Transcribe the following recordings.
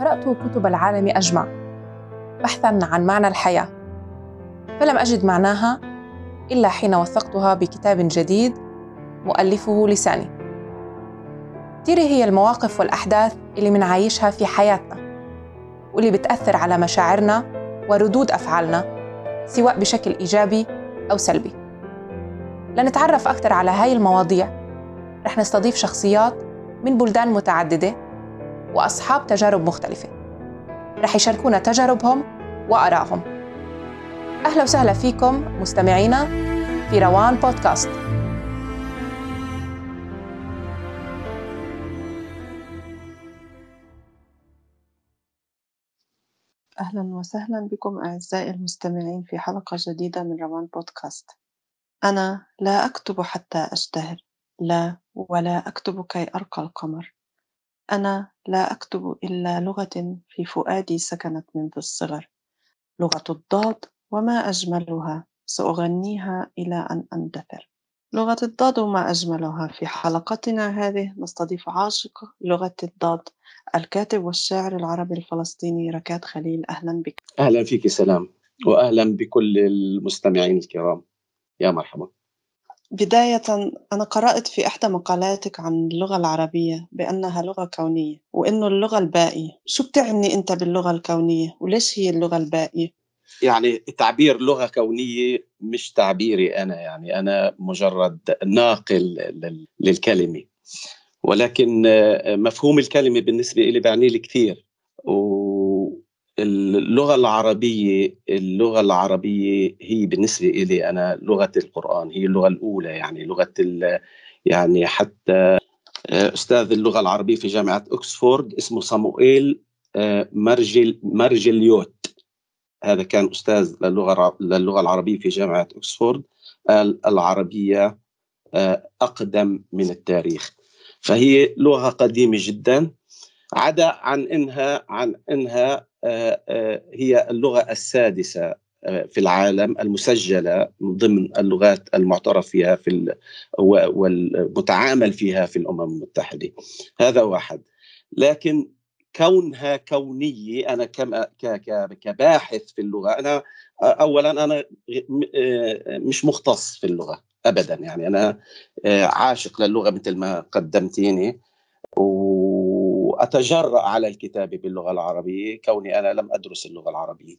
قرأت كتب العالم أجمع بحثا عن معنى الحياة فلم أجد معناها إلا حين وثقتها بكتاب جديد مؤلفه لساني. كتير هي المواقف والأحداث اللي منعايشها في حياتنا واللي بتأثر على مشاعرنا وردود أفعالنا سواء بشكل إيجابي أو سلبي. لنتعرف أكثر على هاي المواضيع رح نستضيف شخصيات من بلدان متعددة وأصحاب تجارب مختلفة. رح يشاركونا تجاربهم وآرائهم. أهلا وسهلا فيكم مستمعينا في روان بودكاست. أهلا وسهلا بكم أعزائي المستمعين في حلقة جديدة من روان بودكاست. أنا لا أكتب حتى أشتهر. لا ولا أكتب كي أرقى القمر. أنا لا أكتب إلا لغة في فؤادي سكنت منذ الصغر. لغة الضاد وما أجملها سأغنيها إلى أن أندثر. لغة الضاد وما أجملها في حلقتنا هذه نستضيف عاشق لغة الضاد الكاتب والشاعر العربي الفلسطيني ركات خليل. أهلا بك. أهلا فيك سلام. وأهلا بكل المستمعين الكرام. يا مرحبا. بداية أنا قرأت في إحدى مقالاتك عن اللغة العربية بأنها لغة كونية وإنه اللغة الباقية شو بتعني أنت باللغة الكونية؟ وليش هي اللغة الباقية؟ يعني تعبير لغة كونية مش تعبيري أنا يعني أنا مجرد ناقل للكلمة. ولكن مفهوم الكلمة بالنسبة لي بيعني لي كثير. اللغة العربية اللغة العربية هي بالنسبة لي أنا لغة القرآن هي اللغة الأولى يعني لغة يعني حتى آه، أستاذ اللغة العربية في جامعة أكسفورد اسمه صموئيل آه، مرجل مرجليوت هذا كان أستاذ للغة للغة العربية في جامعة أكسفورد. العربية آه، أقدم من التاريخ. فهي لغة قديمة جدا عدا عن إنها عن إنها هي اللغة السادسة آه، في العالم المسجلة ضمن اللغات المعترف فيها في والمتعامل فيها في الأمم المتحدة. هذا واحد. لكن كونها كونية أنا كما كباحث في اللغة أنا اولا أنا مش مختص في اللغة ابدا يعني. أنا عاشق للغة مثل ما قدمتيني واتجرأ على الكتابه باللغة العربية كوني أنا لم أدرس اللغة العربية.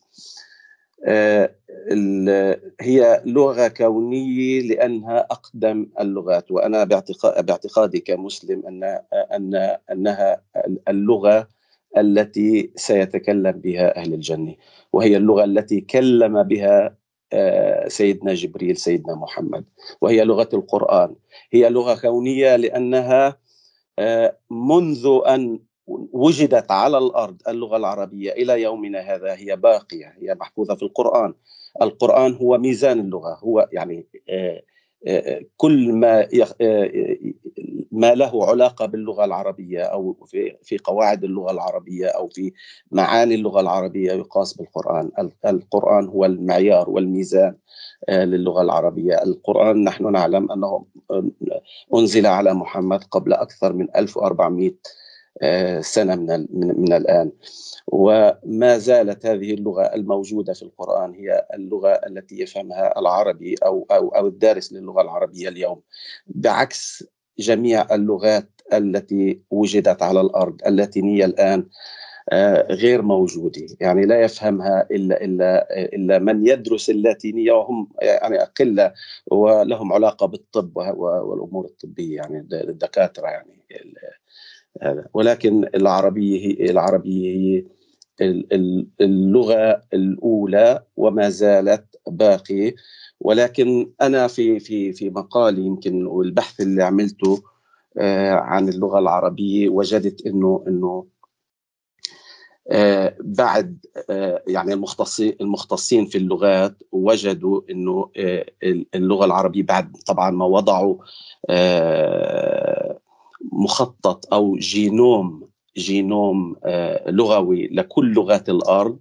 آه، هي لغة كونية لأنها أقدم اللغات وأنا باعتقادي كمسلم ان ان أنها اللغة التي سيتكلم بها أهل الجنة وهي اللغة التي كلم بها آه، سيدنا جبريل سيدنا محمد وهي لغة القرآن هي لغة كونية لأنها آه، منذ أن وجدت على الأرض اللغة العربية إلى يومنا هذا هي باقية هي محفوظة في القرآن. القرآن هو ميزان اللغة هو يعني آه، آه، كل ما ما له علاقة باللغة العربية أو في في قواعد اللغة العربية أو في معاني اللغة العربية يقاس بالقرآن. القرآن هو المعيار والميزان للغة العربية. القرآن نحن نعلم أنه أنزل على محمد قبل أكثر من 1400 آه، سنة من من الآن. وما زالت هذه اللغة الموجودة في القرآن هي اللغة التي يفهمها العربي أو أو أو الدارس للغة العربية اليوم. بعكس جميع اللغات التي وجدت على الأرض اللاتينية الآن آه، غير موجودة. يعني لا يفهمها إلا إلا إلا من يدرس اللاتينية وهم يعني أقلة ولهم علاقة بالطب والأمور الطبية يعني الدكاترة يعني ولكن العربية هي العربية هي اللغة الأولى وما زالت باقية. ولكن أنا في في في مقالي يمكن والبحث اللي عملته آه، عن اللغة العربية وجدت انه إنه آه، بعد آه، يعني المختصين المختصين في اللغات وجدوا إنه اللغة العربية بعد طبعا ما وضعوا مخطط أو جينوم جينوم لغوي لكل لغات الأرض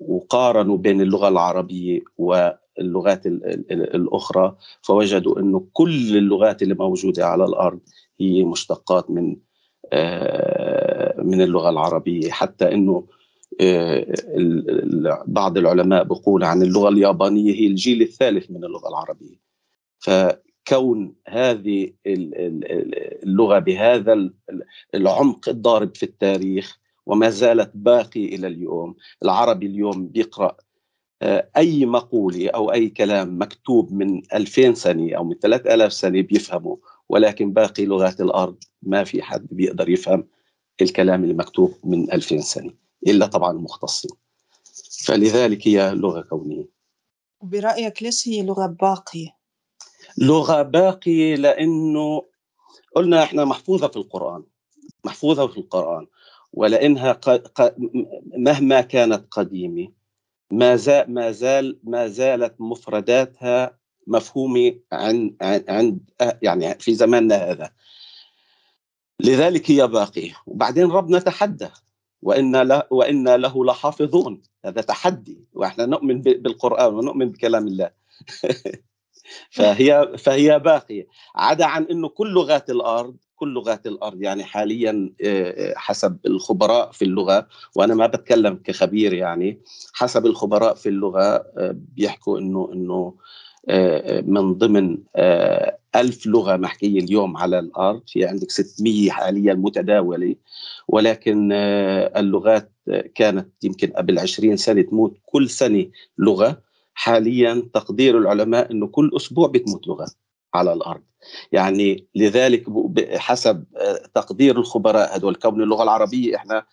وقارنوا بين اللغة العربية واللغات الأخرى فوجدوا إنه كل اللغات اللي موجودة على الأرض هي مشتقات من من اللغة العربية. حتى إنه بعض العلماء بيقول عن اللغة اليابانية هي الجيل الثالث من اللغة العربية. فكون هذه اللغة بهذا العمق الضارب في التاريخ وما زالت باقي إلى اليوم. العربي اليوم بيقرأ آه، أي مقولة أو أي كلام مكتوب من 2000 سنة أو من 3000 سنة بيفهمه ولكن باقي لغات الأرض ما في حد بيقدر يفهم الكلام المكتوب من 2000 سنة إلا طبعا المختصين. فلذلك هي لغة كونية. برأيك ليش هي لغة باقية؟ لغة باقية لإنه قلنا إحنا محفوظة في القرآن محفوظة في القرآن ولإنها. مهما كانت قديمة ما زال ما زال ما زالت مفرداتها مفهومة عند عند يعني في زماننا هذا. لذلك هي باقية. وبعدين ربنا تحدى وإن له وإن له لحافظون. هذا تحدي وإحنا نؤمن بالقرآن ونؤمن بكلام الله. فهي فهي باقية. عدا عن إنه كل لغات الأرض كل لغات الأرض يعني حاليا حسب الخبراء في اللغة وأنا ما بتكلم كخبير يعني حسب الخبراء في اللغة بيحكوا إنه إنه من ضمن ألف لغة محكية اليوم على الأرض في عندك 600 حاليا متداولة ولكن اللغات كانت يمكن قبل 20 سنة تموت كل سنة لغة. حاليا تقدير العلماء أنه كل أسبوع بتموت لغة على الأرض. يعني لذلك حسب تقدير الخبراء هذول كون اللغة العربية إحنا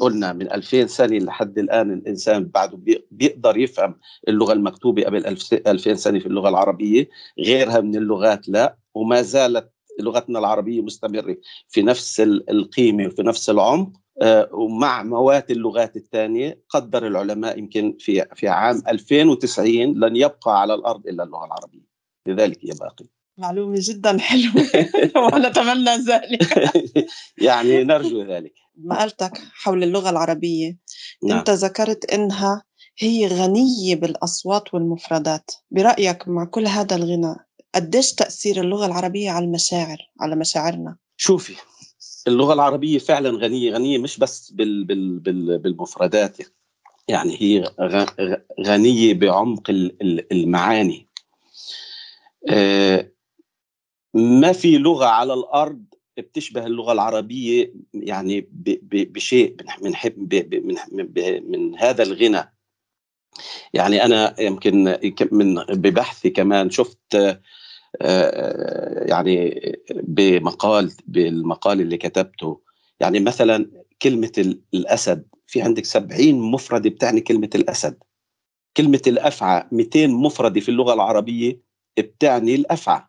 قلنا من 2000 سنة لحد الآن الإنسان بعده بيقدر يفهم اللغة المكتوبة قبل 2000 سنة في اللغة العربية غيرها من اللغات لا وما زالت لغتنا العربية مستمرة في نفس القيمة وفي نفس العمق. آه، ومع موات اللغات الثانية قدر العلماء يمكن في في عام 2090 لن يبقى على الأرض إلا اللغة العربية. لذلك هي باقي. معلومة جدا حلوة. ونتمنى ذلك. يعني نرجو ذلك. مقالتك حول اللغة العربية. نعم. أنت ذكرت إنها هي غنية بالأصوات والمفردات. برأيك مع كل هذا الغنى قديش تأثير اللغة العربية على المشاعر على مشاعرنا؟ شوفي اللغة العربية فعلا غنية غنية مش بس بال بال بال بالمفردات يعني. هي غنية بعمق المعاني. آه، ما في لغة على الأرض بتشبه اللغة العربية يعني بشيء من من, هذا الغنى. يعني أنا يمكن من ببحثي كمان شفت يعني بمقال بالمقال اللي كتبته. يعني مثلا كلمة الأسد في عندك سبعين مفردة بتعني كلمة الأسد. كلمة الأفعى 200 مفردة في اللغة العربية بتعني الأفعى.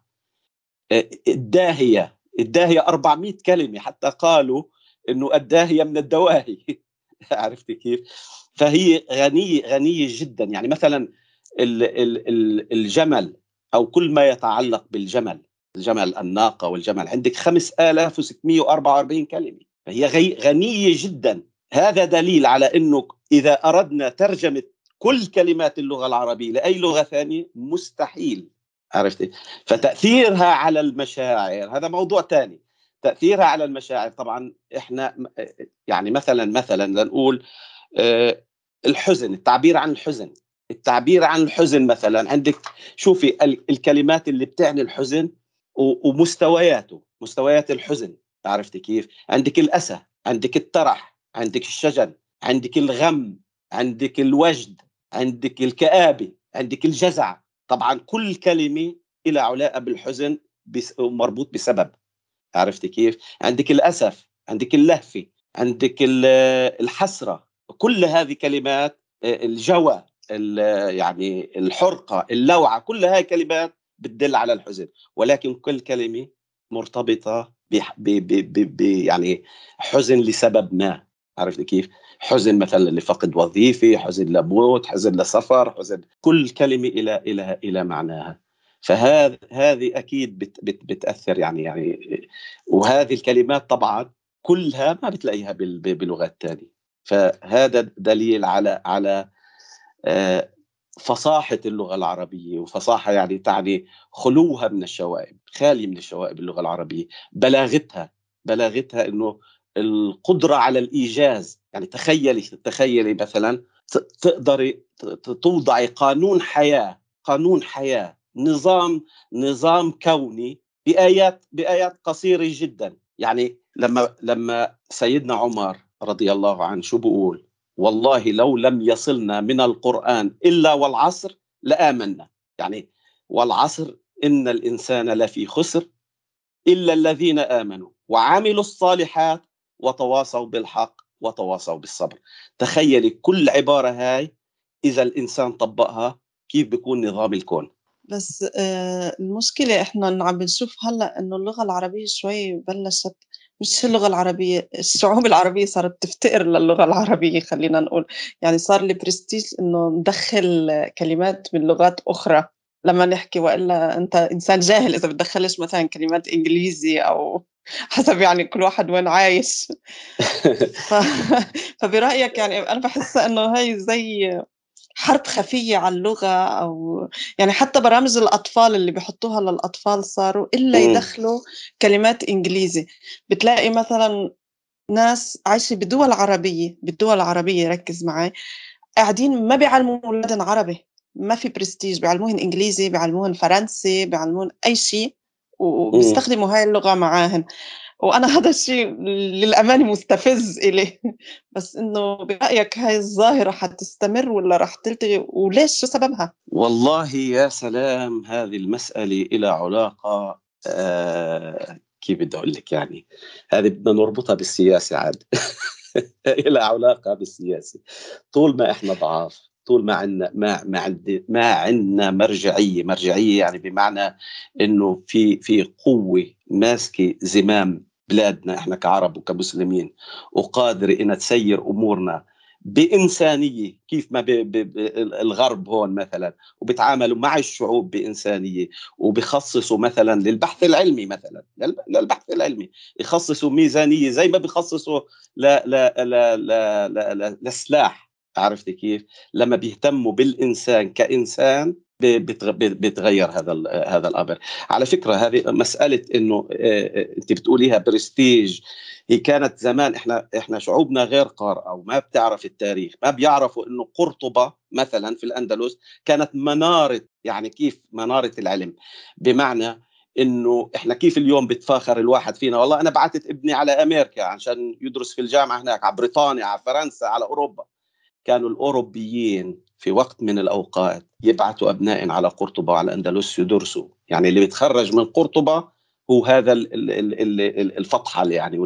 الداهية الداهية 400 كلمة حتى قالوا إنه الداهية من الدواهي. عرفت كيف؟ فهي غنية غنية جدا. يعني مثلا الجمل أو كل ما يتعلق بالجمل الجمل الناقة والجمل. عندك 5644 كلمة. فهي غنية جدا. هذا دليل على انه إذا أردنا ترجمة كل كلمات اللغة العربية لأي لغة ثانية مستحيل. عرفتي فتأثيرها على المشاعر. هذا موضوع ثاني تأثيرها على المشاعر. طبعا إحنا يعني مثلا مثلا لنقول آه، الحزن التعبير عن الحزن. التعبير عن الحزن مثلا. عندك شوفي الكلمات اللي بتعني الحزن ومستوياته مستويات الحزن. عرفتي كيف؟ عندك الأسى عندك الترح عندك الشجن عندك الغم عندك الوجد عندك الكآبة عندك الجزع. طبعا كل كلمة إلى علاقة بالحزن مربوط بسبب. عرفت كيف؟ عندك الأسف عندك اللهفة عندك الحسرة. كل هذه كلمات الجوى يعني الحرقة اللوعة كل هذه كلمات بتدل على الحزن. ولكن كل كلمة مرتبطة ب ب يعني حزن لسبب ما. عرفت كيف؟ حزن مثلا لفقد وظيفة حزن لموت حزن لسفر حزن كل كلمة إلى إلى إلى معناها. فهذا هذه أكيد بت بت بتأثر يعني يعني وهذه الكلمات طبعا كلها ما بتلاقيها بلغات ثانية فهذا دليل على على فصاحة اللغة العربية وفصاحة يعني تعني خلوها من الشوائب خالي من الشوائب اللغة العربية بلاغتها بلاغتها إنه القدرة على الإيجاز يعني تخيلي تخيلي مثلا تقدري توضعي قانون حياة قانون حياة نظام نظام كوني بآيات بآيات قصيرة جدا. يعني لما لما سيدنا عمر رضي الله عنه شو بقول؟ والله لو لم يصلنا من القرآن إلا والعصر لآمنا. يعني والعصر إن الإنسان لفي خسر إلا الذين آمنوا وعملوا الصالحات وتواصوا بالحق وتواصوا بالصبر. تخيلي كل عبارة هاي إذا الإنسان طبقها كيف بيكون نظام الكون؟ بس آه، المشكلة إحنا عم بنشوف هلأ إنه اللغة العربية شوي بلشت مش اللغة العربية الشعوب العربية صارت تفتقر للغة العربية خلينا نقول. يعني صار لي برستيج إنه ندخل كلمات من لغات أخرى. لما نحكي وإلا أنت إنسان جاهل إذا بتدخلش مثلا كلمات إنجليزي أو حسب يعني كل واحد وين عايش. ف... فبرأيك يعني أنا بحس إنه هي زي حرب خفية على اللغة أو يعني حتى برامج الأطفال اللي بيحطوها للأطفال صاروا إلا يدخلوا كلمات إنجليزي. بتلاقي مثلا ناس عايشة بدول عربية بالدول العربية ركز معي قاعدين ما بيعلموا أولادهم عربي ما في برستيج بيعلموهن إنجليزي بيعلموهن فرنسي بيعلموهن أي شيء وبيستخدموا هاي اللغة معاهن. وأنا هذا الشيء للامانه مستفز الي بس إنه برأيك هاي الظاهرة حتستمر ولا رح تلتغي؟ وليش؟ شو سببها؟ والله يا سلام هذه المسألة إلى علاقة آه كيف بدي أقول لك يعني؟ هذه بدنا نربطها بالسياسة عاد. إلى علاقة بالسياسة. طول ما إحنا ضعاف. طول ما عندنا ما ما ما عندنا مرجعية. مرجعية يعني بمعنى إنه في في قوة ماسكة زمام بلادنا إحنا كعرب وكمسلمين وقادرة إنها تسير أمورنا بإنسانية. كيف ما الغرب هون مثلا وبتعاملوا مع الشعوب بإنسانية وبخصصوا مثلا للبحث العلمي مثلا. للبحث العلمي. يخصصوا ميزانية زي ما بخصصوا لسلاح. عرفتي كيف؟ لما بيهتموا بالإنسان كإنسان بتغير هذا هذا الأمر. على فكرة هذه مسألة إنه أنت بتقوليها برستيج. هي كانت زمان إحنا إحنا شعوبنا غير قارئة وما بتعرف التاريخ. ما بيعرفوا إنه قرطبة مثلا في الأندلس كانت منارة يعني كيف منارة العلم؟ بمعنى إنه إحنا كيف اليوم بتفاخر الواحد فينا؟ والله أنا بعثت ابني على أمريكا عشان يدرس في الجامعة هناك على بريطانيا على فرنسا على أوروبا. كانوا الأوروبيين في وقت من الأوقات يبعثوا أبناء على قرطبة وعلى أندلس يدرسوا. يعني اللي بيتخرج من قرطبة هو هذا الفطحل يعني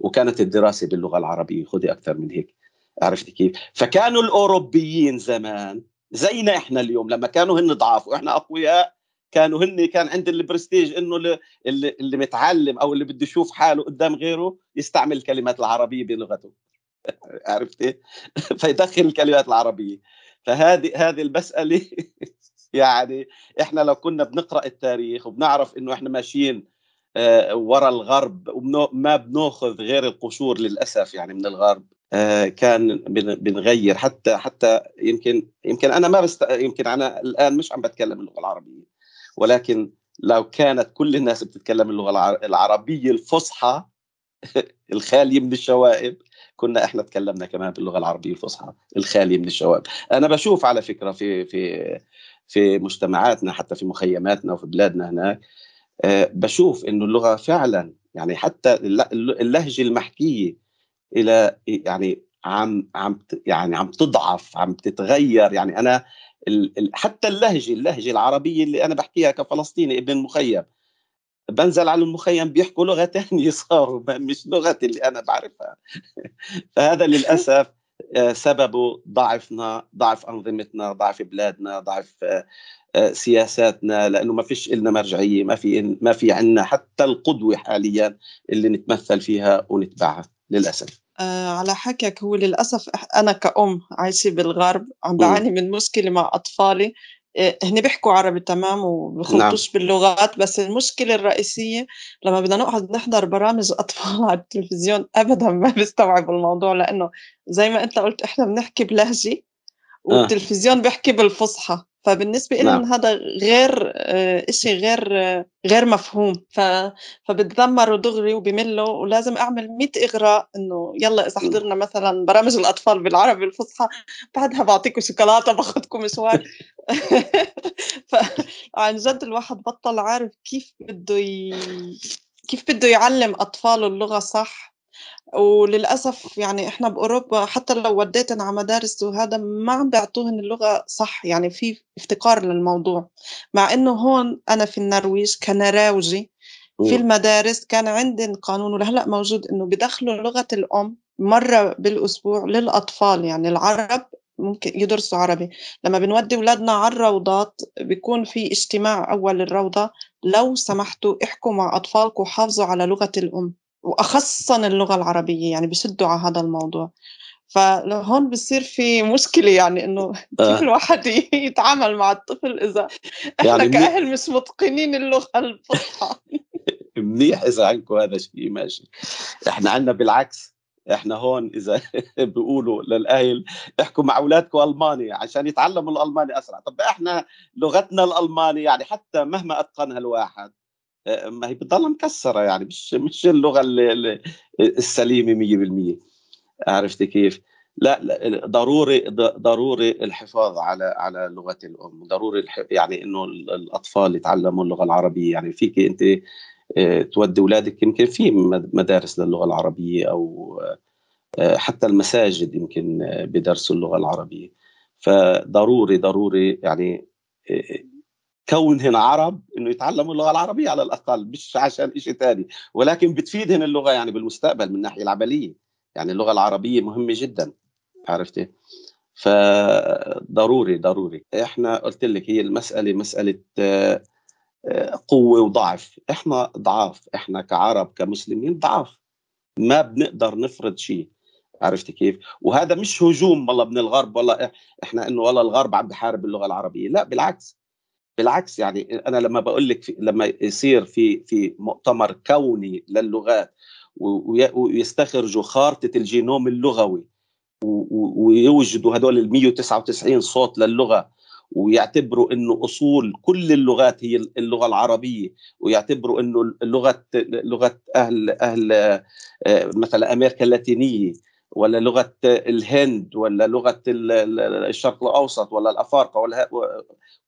وكانت الدراسة باللغة العربية. خذي أكثر من هيك. عرفتي كيف؟ فكانوا الأوروبيين زمان زينا إحنا اليوم. لما كانوا هن ضعاف وإحنا أقوياء كانوا هن كان عند البرستيج إنه اللي متعلم أو اللي بده يشوف حاله قدام غيره يستعمل الكلمات العربية بلغته. عرفتي فيدخل الكلمات العربية. فهذه هذه المسألة يعني إحنا لو كنا بنقرأ التاريخ وبنعرف إنه إحنا ماشيين آه، ورا الغرب وما بناخذ غير القشور للأسف يعني من الغرب آه، كان بنغير. حتى حتى يمكن يمكن أنا ما بست يمكن أنا الآن مش عم بتكلم اللغة العربية ولكن لو كانت كل الناس بتتكلم اللغة العربية الفصحى الخاليه من الشوائب. كنا إحنا تكلمنا كمان باللغة العربية الفصحى الخاليه من الشوائب. أنا بشوف على فكرة في في في مجتمعاتنا حتى في مخيماتنا وفي بلادنا هناك آه، بشوف إنه اللغة فعلا يعني حتى اللهجة المحكية إلى يعني عم عم يعني عم تضعف عم تتغير. يعني أنا حتى اللهجة اللهجة العربية اللي أنا بحكيها كفلسطيني ابن مخيم بنزل على المخيم بيحكوا لغة ثانية صاروا مش لغتي اللي أنا بعرفها. فهذا للأسف آه، سببه ضعفنا ضعف أنظمتنا ضعف بلادنا ضعف آه، آه، سياساتنا لأنه ما فيش لنا مرجعية ما في ما في عندنا حتى القدوة حاليا اللي نتمثل فيها ونتبعها للأسف. على حكيك هو للأسف أنا كأم عايشة بالغرب عم بعاني من مشكلة مع أطفالي. آه، هن بيحكوا عربي تمام وبخلطوش نعم. باللغات بس المشكلة الرئيسية لما بدنا نقعد نحضر برامج أطفال على التلفزيون أبدا ما بيستوعبوا الموضوع لأنه زي ما أنت قلت إحنا بنحكي بلهجة والتلفزيون بيحكي بالفصحى فبالنسبة لي نعم. هذا غير آه، إشي غير آه، غير مفهوم. ف... فبتذمروا دغري وبملوا ولازم أعمل 100 إغراء إنه يلا إذا حضرنا مثلا برامج الأطفال بالعربي الفصحى بعدها بعطيكم شوكولاتة باخذكم مشوار. فعن جد الواحد بطل عارف كيف بده ي... كيف بده يعلم أطفاله اللغة صح وللأسف يعني إحنا بأوروبا حتى لو وديتن على مدارس وهذا ما عم بيعطوهن اللغة صح يعني في افتقار للموضوع مع إنه هون أنا في النرويج كنراوجي في المدارس كان عندنا قانون ولهلأ موجود إنه بدخلوا لغة الأم مرة بالأسبوع للأطفال يعني العرب ممكن يدرسوا عربي. لما بنودي أولادنا على الروضات بيكون في اجتماع أول الروضة لو سمحتوا احكوا مع أطفالكم وحافظوا على لغة الأم. وأخصا اللغة العربية يعني بشدوا على هذا الموضوع. فهون بصير في مشكلة يعني إنه كيف آه. الواحد يتعامل مع الطفل إذا إحنا يعني كأهل مش متقنين اللغة الفصحى؟ منيح إذا عندكم هذا الشيء ماشي. إحنا عندنا بالعكس. إحنا هون إذا بيقولوا للأهل احكوا مع أولادكم ألماني عشان يتعلموا الألماني أسرع. طب إحنا لغتنا الالماني يعني حتى مهما أتقنها الواحد ما هي بتضلها مكسرة يعني مش مش اللغة السليمة 100% عرفتي كيف؟ لا, لا ضروري ضروري الحفاظ على على لغة الأم. ضروري يعني إنه الأطفال يتعلموا اللغة العربية. يعني فيك أنت آه، تودي أولادك يمكن في مدارس للغة العربية أو آه، حتى المساجد يمكن بدرسوا اللغة العربية. فضروري ضروري يعني كونهن عرب إنه يتعلموا اللغة العربية على الأقل مش عشان شيء ثاني ولكن بتفيدهن اللغة يعني بالمستقبل من الناحيه العملية. يعني اللغة العربية مهمة جدا عرفتي؟ فضروري ضروري. إحنا قلت لك هي المسألة مسألة آه، قوة وضعف. إحنا ضعاف. إحنا كعرب كمسلمين ضعاف. ما بنقدر نفرض شيء. عرفتي كيف؟ وهذا مش هجوم والله من الغرب والله إحنا إنه والله الغرب عم بحارب اللغة العربية، لا بالعكس. بالعكس يعني أنا لما بقول لك لما يصير في في مؤتمر كوني للغات ويستخرجوا خارطة الجينوم اللغوي ويوجدوا هدول ال 199 صوت للغة ويعتبروا إنه أصول كل اللغات هي اللغة العربية ويعتبروا إنه اللغة لغة أهل أهل آه، مثلا أمريكا اللاتينية ولا لغة الهند ولا لغة الشرق الأوسط ولا الأفارقة ولا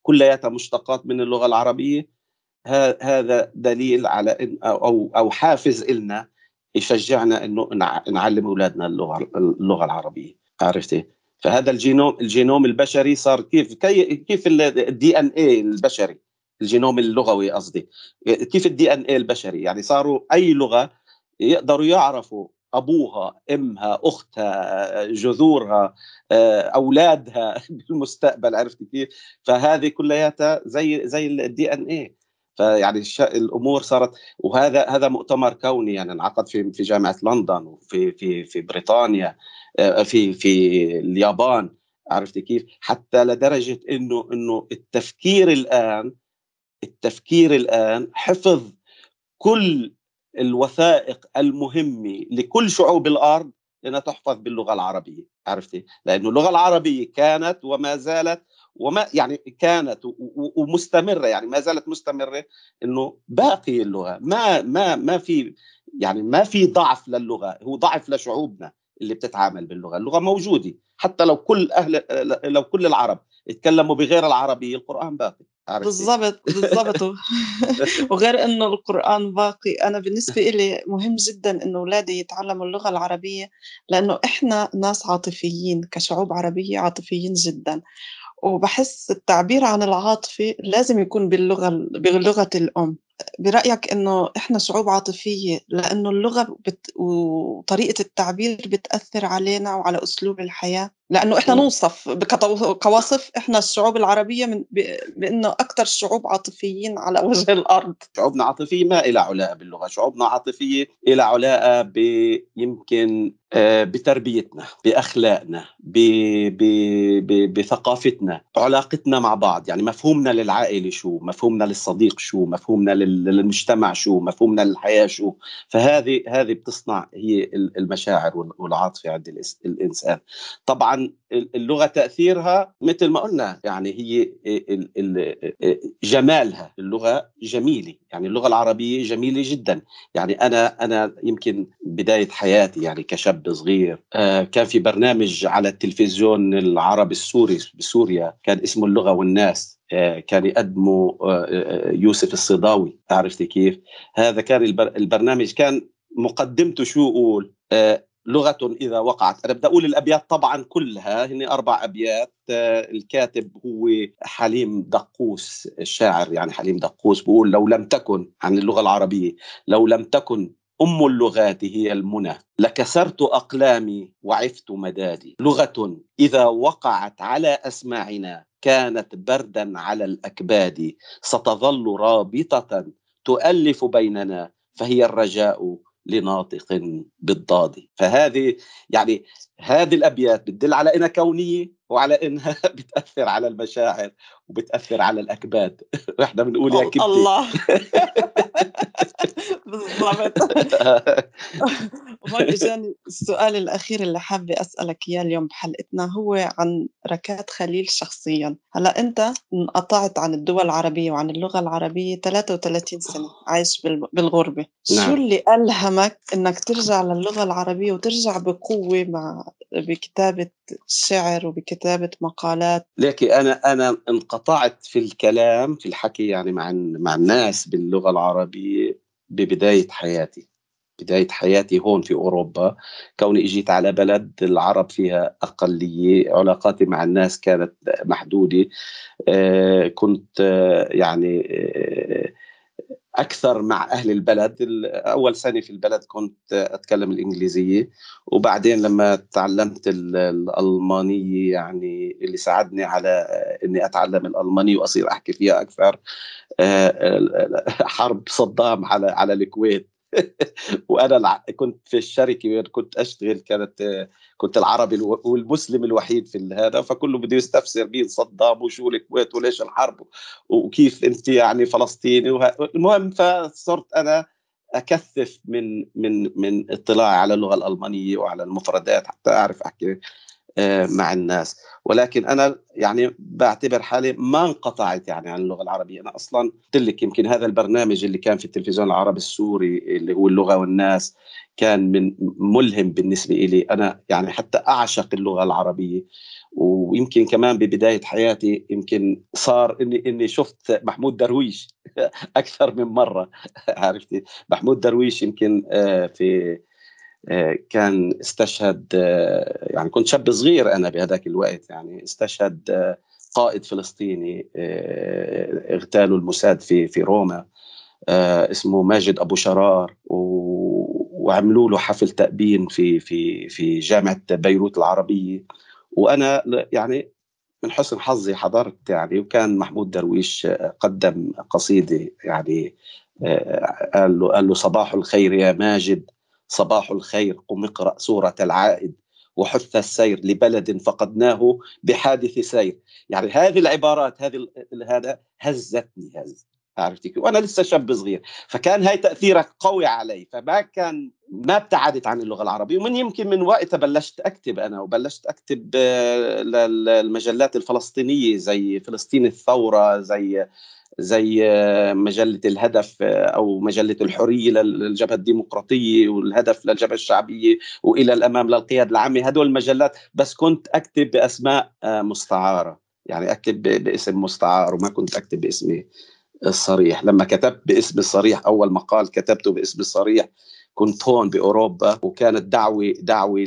كلياتها مشتقات من اللغة العربية. هذا دليل على أو أو حافز لنا يشجعنا إنه نعلم أولادنا اللغة اللغة العربية. عرفتي؟ فهذا الجينوم الجينوم البشري صار كيف كيف ال DNA البشري الجينوم اللغوي قصدي. كيف ال DNA البشري؟ يعني صاروا أي لغة يقدروا يعرفوا أبوها أمها أختها جذورها آه، أولادها بالمستقبل عرفت كيف؟ فهذه كلياتها زي زي الدي ان اي فيعني الأمور صارت وهذا هذا مؤتمر كوني يعني انعقد في في جامعة لندن وفي في في بريطانيا آه، في في اليابان عرفت كيف؟ حتى لدرجة إنه إنه التفكير الآن التفكير الآن حفظ كل الوثائق المهمة لكل شعوب الأرض انها تحفظ باللغة العربية عرفتي؟ لأنه اللغة العربية كانت وما زالت وما يعني كانت ومستمرة يعني ما زالت مستمرة إنه باقي اللغة ما ما ما في يعني ما في ضعف للغة هو ضعف لشعوبنا اللي بتتعامل باللغة اللغة موجودة حتى لو كل أهل لو كل العرب يتكلموا بغير العربيه القرآن باقي بالضبط بالضبط. وغير إنه القرآن باقي. أنا بالنسبة لي مهم جدا إنه أولادي يتعلموا اللغة العربية لأنه إحنا ناس عاطفيين كشعوب عربية عاطفيين جدا. وبحس التعبير عن العاطفة لازم يكون باللغة بلغة الأم. برأيك إنه إحنا شعوب عاطفية لأنه اللغة بت... وطريقة التعبير بتأثر علينا وعلى أسلوب الحياة؟ لأنه إحنا نوصف كوصف إحنا الشعوب العربية من ب... بأنه أكثر الشعوب عاطفيين على وجه الأرض. شعوبنا عاطفية ما إلى علاقة باللغة شعوبنا عاطفية إلى علاقة ب... يمكن آه، بتربيتنا بأخلاقنا ب... ب... ب... بثقافتنا علاقتنا مع بعض يعني مفهومنا للعائلة شو مفهومنا للصديق شو مفهومنا لل للمجتمع شو مفهومنا للحياة شو. فهذه هذه بتصنع هي المشاعر والعاطفة عند الإنسان. طبعا اللغة تأثيرها مثل ما قلنا يعني هي جمالها. اللغة جميلة يعني اللغة العربية جميلة جدا. يعني أنا أنا يمكن بداية حياتي يعني كشاب صغير آه، كان في برنامج على التلفزيون العربي السوري بسوريا كان اسمه اللغة والناس. كان يقدمه آه، يوسف الصداوي عرفتي كيف؟ هذا كان البرنامج كان مقدمته شو يقول لغة إذا وقعت. أنا بدي أقول الأبيات طبعا كلها. هن أربع أبيات. آه، الكاتب هو حليم دقوس الشاعر يعني حليم دقوس. بيقول لو لم تكن عن اللغة العربية لو لم تكن أم اللغات هي المنى. لكسرت أقلامي وعفت مدادي. لغة إذا وقعت على أسماعنا كانت بردا على الأكباد. ستظل رابطة تؤلف بيننا فهي الرجاء لناطق بالضاد. فهذه يعني هذه الأبيات بتدل على إنها كونية وعلى إنها بتأثر على المشاعر وبتأثر على الأكباد. إحنا بنقول يا كبتي الله. بالضبط. وهون إجاني السؤال الأخير اللي حابة أسألك إياه اليوم بحلقتنا هو عن ركات خليل شخصيا. هلأ أنت انقطعت عن الدول العربية وعن اللغة العربية 33 سنة عايش بالغربة. نعم. شو اللي ألهمك إنك ترجع للغة العربية وترجع بقوة مع بكتابة شعر وبكتابة مقالات؟ لكن أنا أنا انقطعت في الكلام في الحكي يعني مع مع الناس باللغة العربية ببداية حياتي. بداية حياتي هون في أوروبا. كوني إجيت على بلد العرب فيها أقلية علاقاتي مع الناس كانت محدودة. آه، كنت آه، يعني آه، أكثر مع أهل البلد. أول سنه في البلد كنت أتكلم الإنجليزية وبعدين لما تعلمت الالمانيه يعني اللي ساعدني على إني أتعلم الالمانيه وأصير أحكي فيها أكثر حرب صدام على على الكويت. وأنا كنت في الشركة كنت أشتغل كانت كنت العربي والمسلم الوحيد في هذا فكله بده يستفسر مين صدام وشو الكويت وليش الحرب وكيف أنت يعني فلسطيني وه... المهم فصرت أنا أكثف من من من اطلاعي على اللغة الألمانية وعلى المفردات حتى أعرف أحكي. مع الناس. ولكن أنا يعني بعتبر حالي ما انقطعت يعني عن اللغة العربية. أنا أصلا قلت لك يمكن هذا البرنامج اللي كان في التلفزيون العربي السوري اللي هو اللغة والناس كان من ملهم بالنسبة لي أنا يعني حتى أعشق اللغة العربية. ويمكن كمان ببداية حياتي يمكن صار إني إني شفت محمود درويش أكثر من مرة. عرفتي؟ محمود درويش يمكن آه، في آه، كان استشهد آه، يعني كنت شاب صغير أنا بهذاك الوقت يعني استشهد آه، قائد فلسطيني اغتالوا الموساد في في روما اسمه ماجد أبو شرار وعملوا له حفل تأبين في في في جامعة بيروت العربية. وأنا يعني من حسن حظي حضرت يعني وكان محمود درويش قدم قصيدة يعني قال له قال له صباح الخير يا ماجد. صباح الخير قم اقرأ سورة العائد وحث السير لبلد فقدناه بحادث سير. يعني هذه العبارات هذه هذا هزتني هز. عرفتي وأنا لسه شاب صغير. فكان هاي تأثيرك قوي علي. فما كان ما ابتعدت عن اللغة العربية. ومن يمكن من وقتها بلشت أكتب أنا وبلشت أكتب آه، للمجلات الفلسطينية زي فلسطين الثورة زي زي مجلة الهدف أو مجلة الحرية للجبهة الديمقراطية والهدف للجبهة الشعبية وإلى الأمام للقيادة العامة. هدول المجلات بس كنت أكتب بأسماء مستعارة. يعني أكتب باسم مستعار وما كنت أكتب باسمي الصريح. لما كتبت باسم الصريح أول مقال كتبته باسم الصريح كنت هون بأوروبا وكانت دعوة دعوة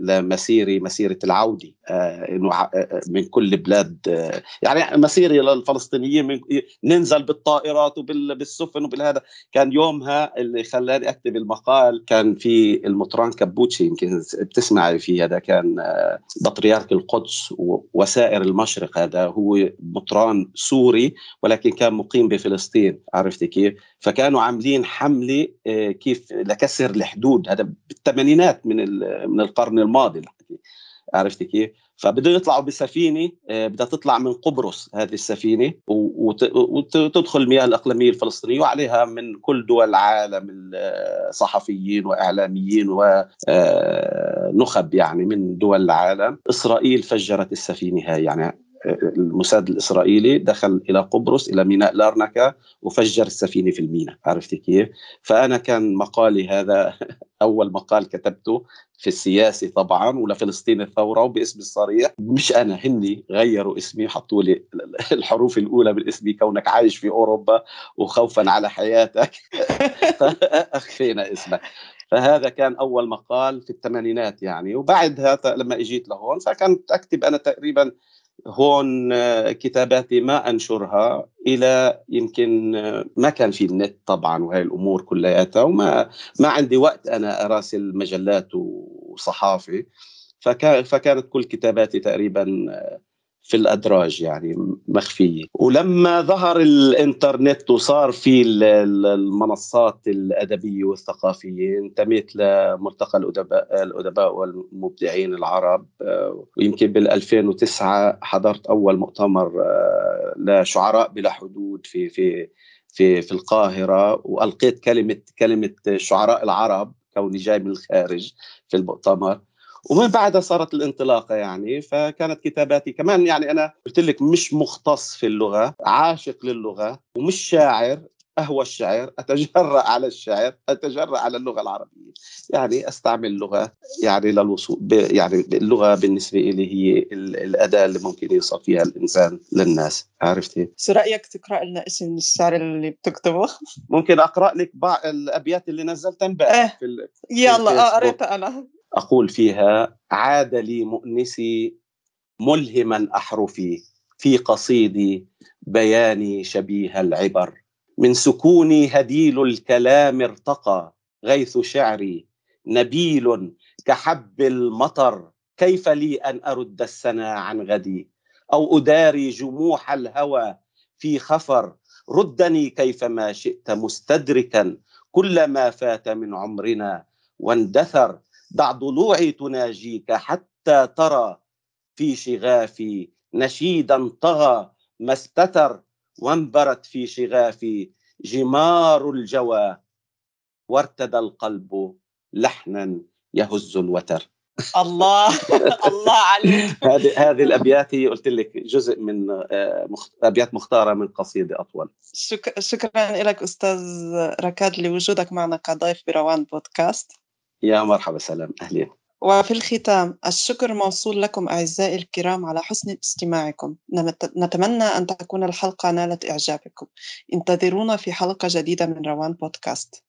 لمسيري مسيرة العودة. آه، إنه آه، من كل بلاد آه، يعني مسيره للفلسطينيين من ننزل بالطائرات وبالسفن وبالهذا. كان يومها اللي خلاني أكتب المقال كان في المطران كبوتشي يمكن بتسمعي فيه. هذا كان بطريرك القدس وسائر المشرق. هذا هو مطران سوري ولكن كان مقيم بفلسطين. عرفت كيف؟ فكانوا عاملين حملة كيف لكسر الحدود. هذا بالثمانينات من من القرن الماضي عرفت كيف؟ فبده يطلعوا بسفينة آه، بدها تطلع من قبرص هذه السفينة وتدخل المياه الاقليميه الفلسطينية وعليها من كل دول العالم الصحفيين وإعلاميين ونخب يعني من دول العالم. إسرائيل فجرت السفينة هاي يعني الموساد الإسرائيلي دخل إلى قبرص إلى ميناء لارنكا وفجر السفينة في الميناء. عرفت كيف؟ فأنا كان مقالي هذا أول مقال كتبته في السياسي طبعا ولفلسطين الثورة وباسمي الصريح. مش أنا هني غيروا اسمي حطوا لي الحروف الأولى اسمي كونك عايش في أوروبا وخوفا على حياتك. اخفينا اسمك. فهذا كان أول مقال في الثمانينات يعني. وبعدها لما إجيت لهون فكنت أكتب أنا تقريبا هون آه، كتاباتي ما أنشرها إلى يمكن آه، ما كان في النت طبعا وهي الأمور كلياتها وما ما عندي وقت أنا أراسل مجلات وصحافة. فكانت كل كتاباتي تقريبا آه، في الأدراج يعني مخفية. ولما ظهر الإنترنت وصار في المنصات الأدبية والثقافية انتميت لملتقى الأدباء الأدباء والمبدعين العرب ويمكن بال 2009 حضرت أول مؤتمر آه، لشعراء بلا حدود في في في في القاهرة وألقيت كلمة كلمة شعراء العرب كوني جاي من الخارج في المؤتمر. ومن بعدها صارت الانطلاقة يعني فكانت كتاباتي كمان يعني أنا قلت لك مش مختص في اللغة عاشق للغة ومش شاعر أهوى الشعر أتجرأ على الشعر أتجرأ على اللغة العربية يعني أستعمل اللغة يعني للوصول يعني اللغة بالنسبة لي هي الأداة اللي ممكن يوصل فيها الإنسان للناس عرفتي؟ شو رأيك تقرأ لنا اسم الشعر اللي بتكتبه؟ ممكن أقرأ لك بعض الأبيات اللي نزلتها امبارح إيه. في يلا قريتها أنا أقول فيها عاد لي مؤنسي ملهما أحرفي في قصيدي بياني شبيه العبر. من سكوني هديل الكلام ارتقى غيث شعري نبيل كحب المطر. كيف لي أن أرد السنا عن غدي؟ أو أداري جموح الهوى في خفر. ردني كيفما شئت مستدركا كل ما فات من عمرنا واندثر. دع ضلوعي تناجيك حتى ترى في شغافي. نشيدا طغى ما استتر وانبرت في شغافي. جمار الجوى وارتدى القلب لحنا يهز الوتر. الله الله عليك. هذه هذه الأبيات هي قلت لك جزء من آه، أبيات مختارة من قصيدة أطول. شكرا لك أستاذ ركاد لوجودك معنا كضيف بروان بودكاست. يا مرحبا سلام أهلين. وفي الختام الشكر موصول لكم أعزائي الكرام على حسن استماعكم. نتمنى أن تكون الحلقة نالت إعجابكم. انتظرونا في حلقة جديدة من روان بودكاست.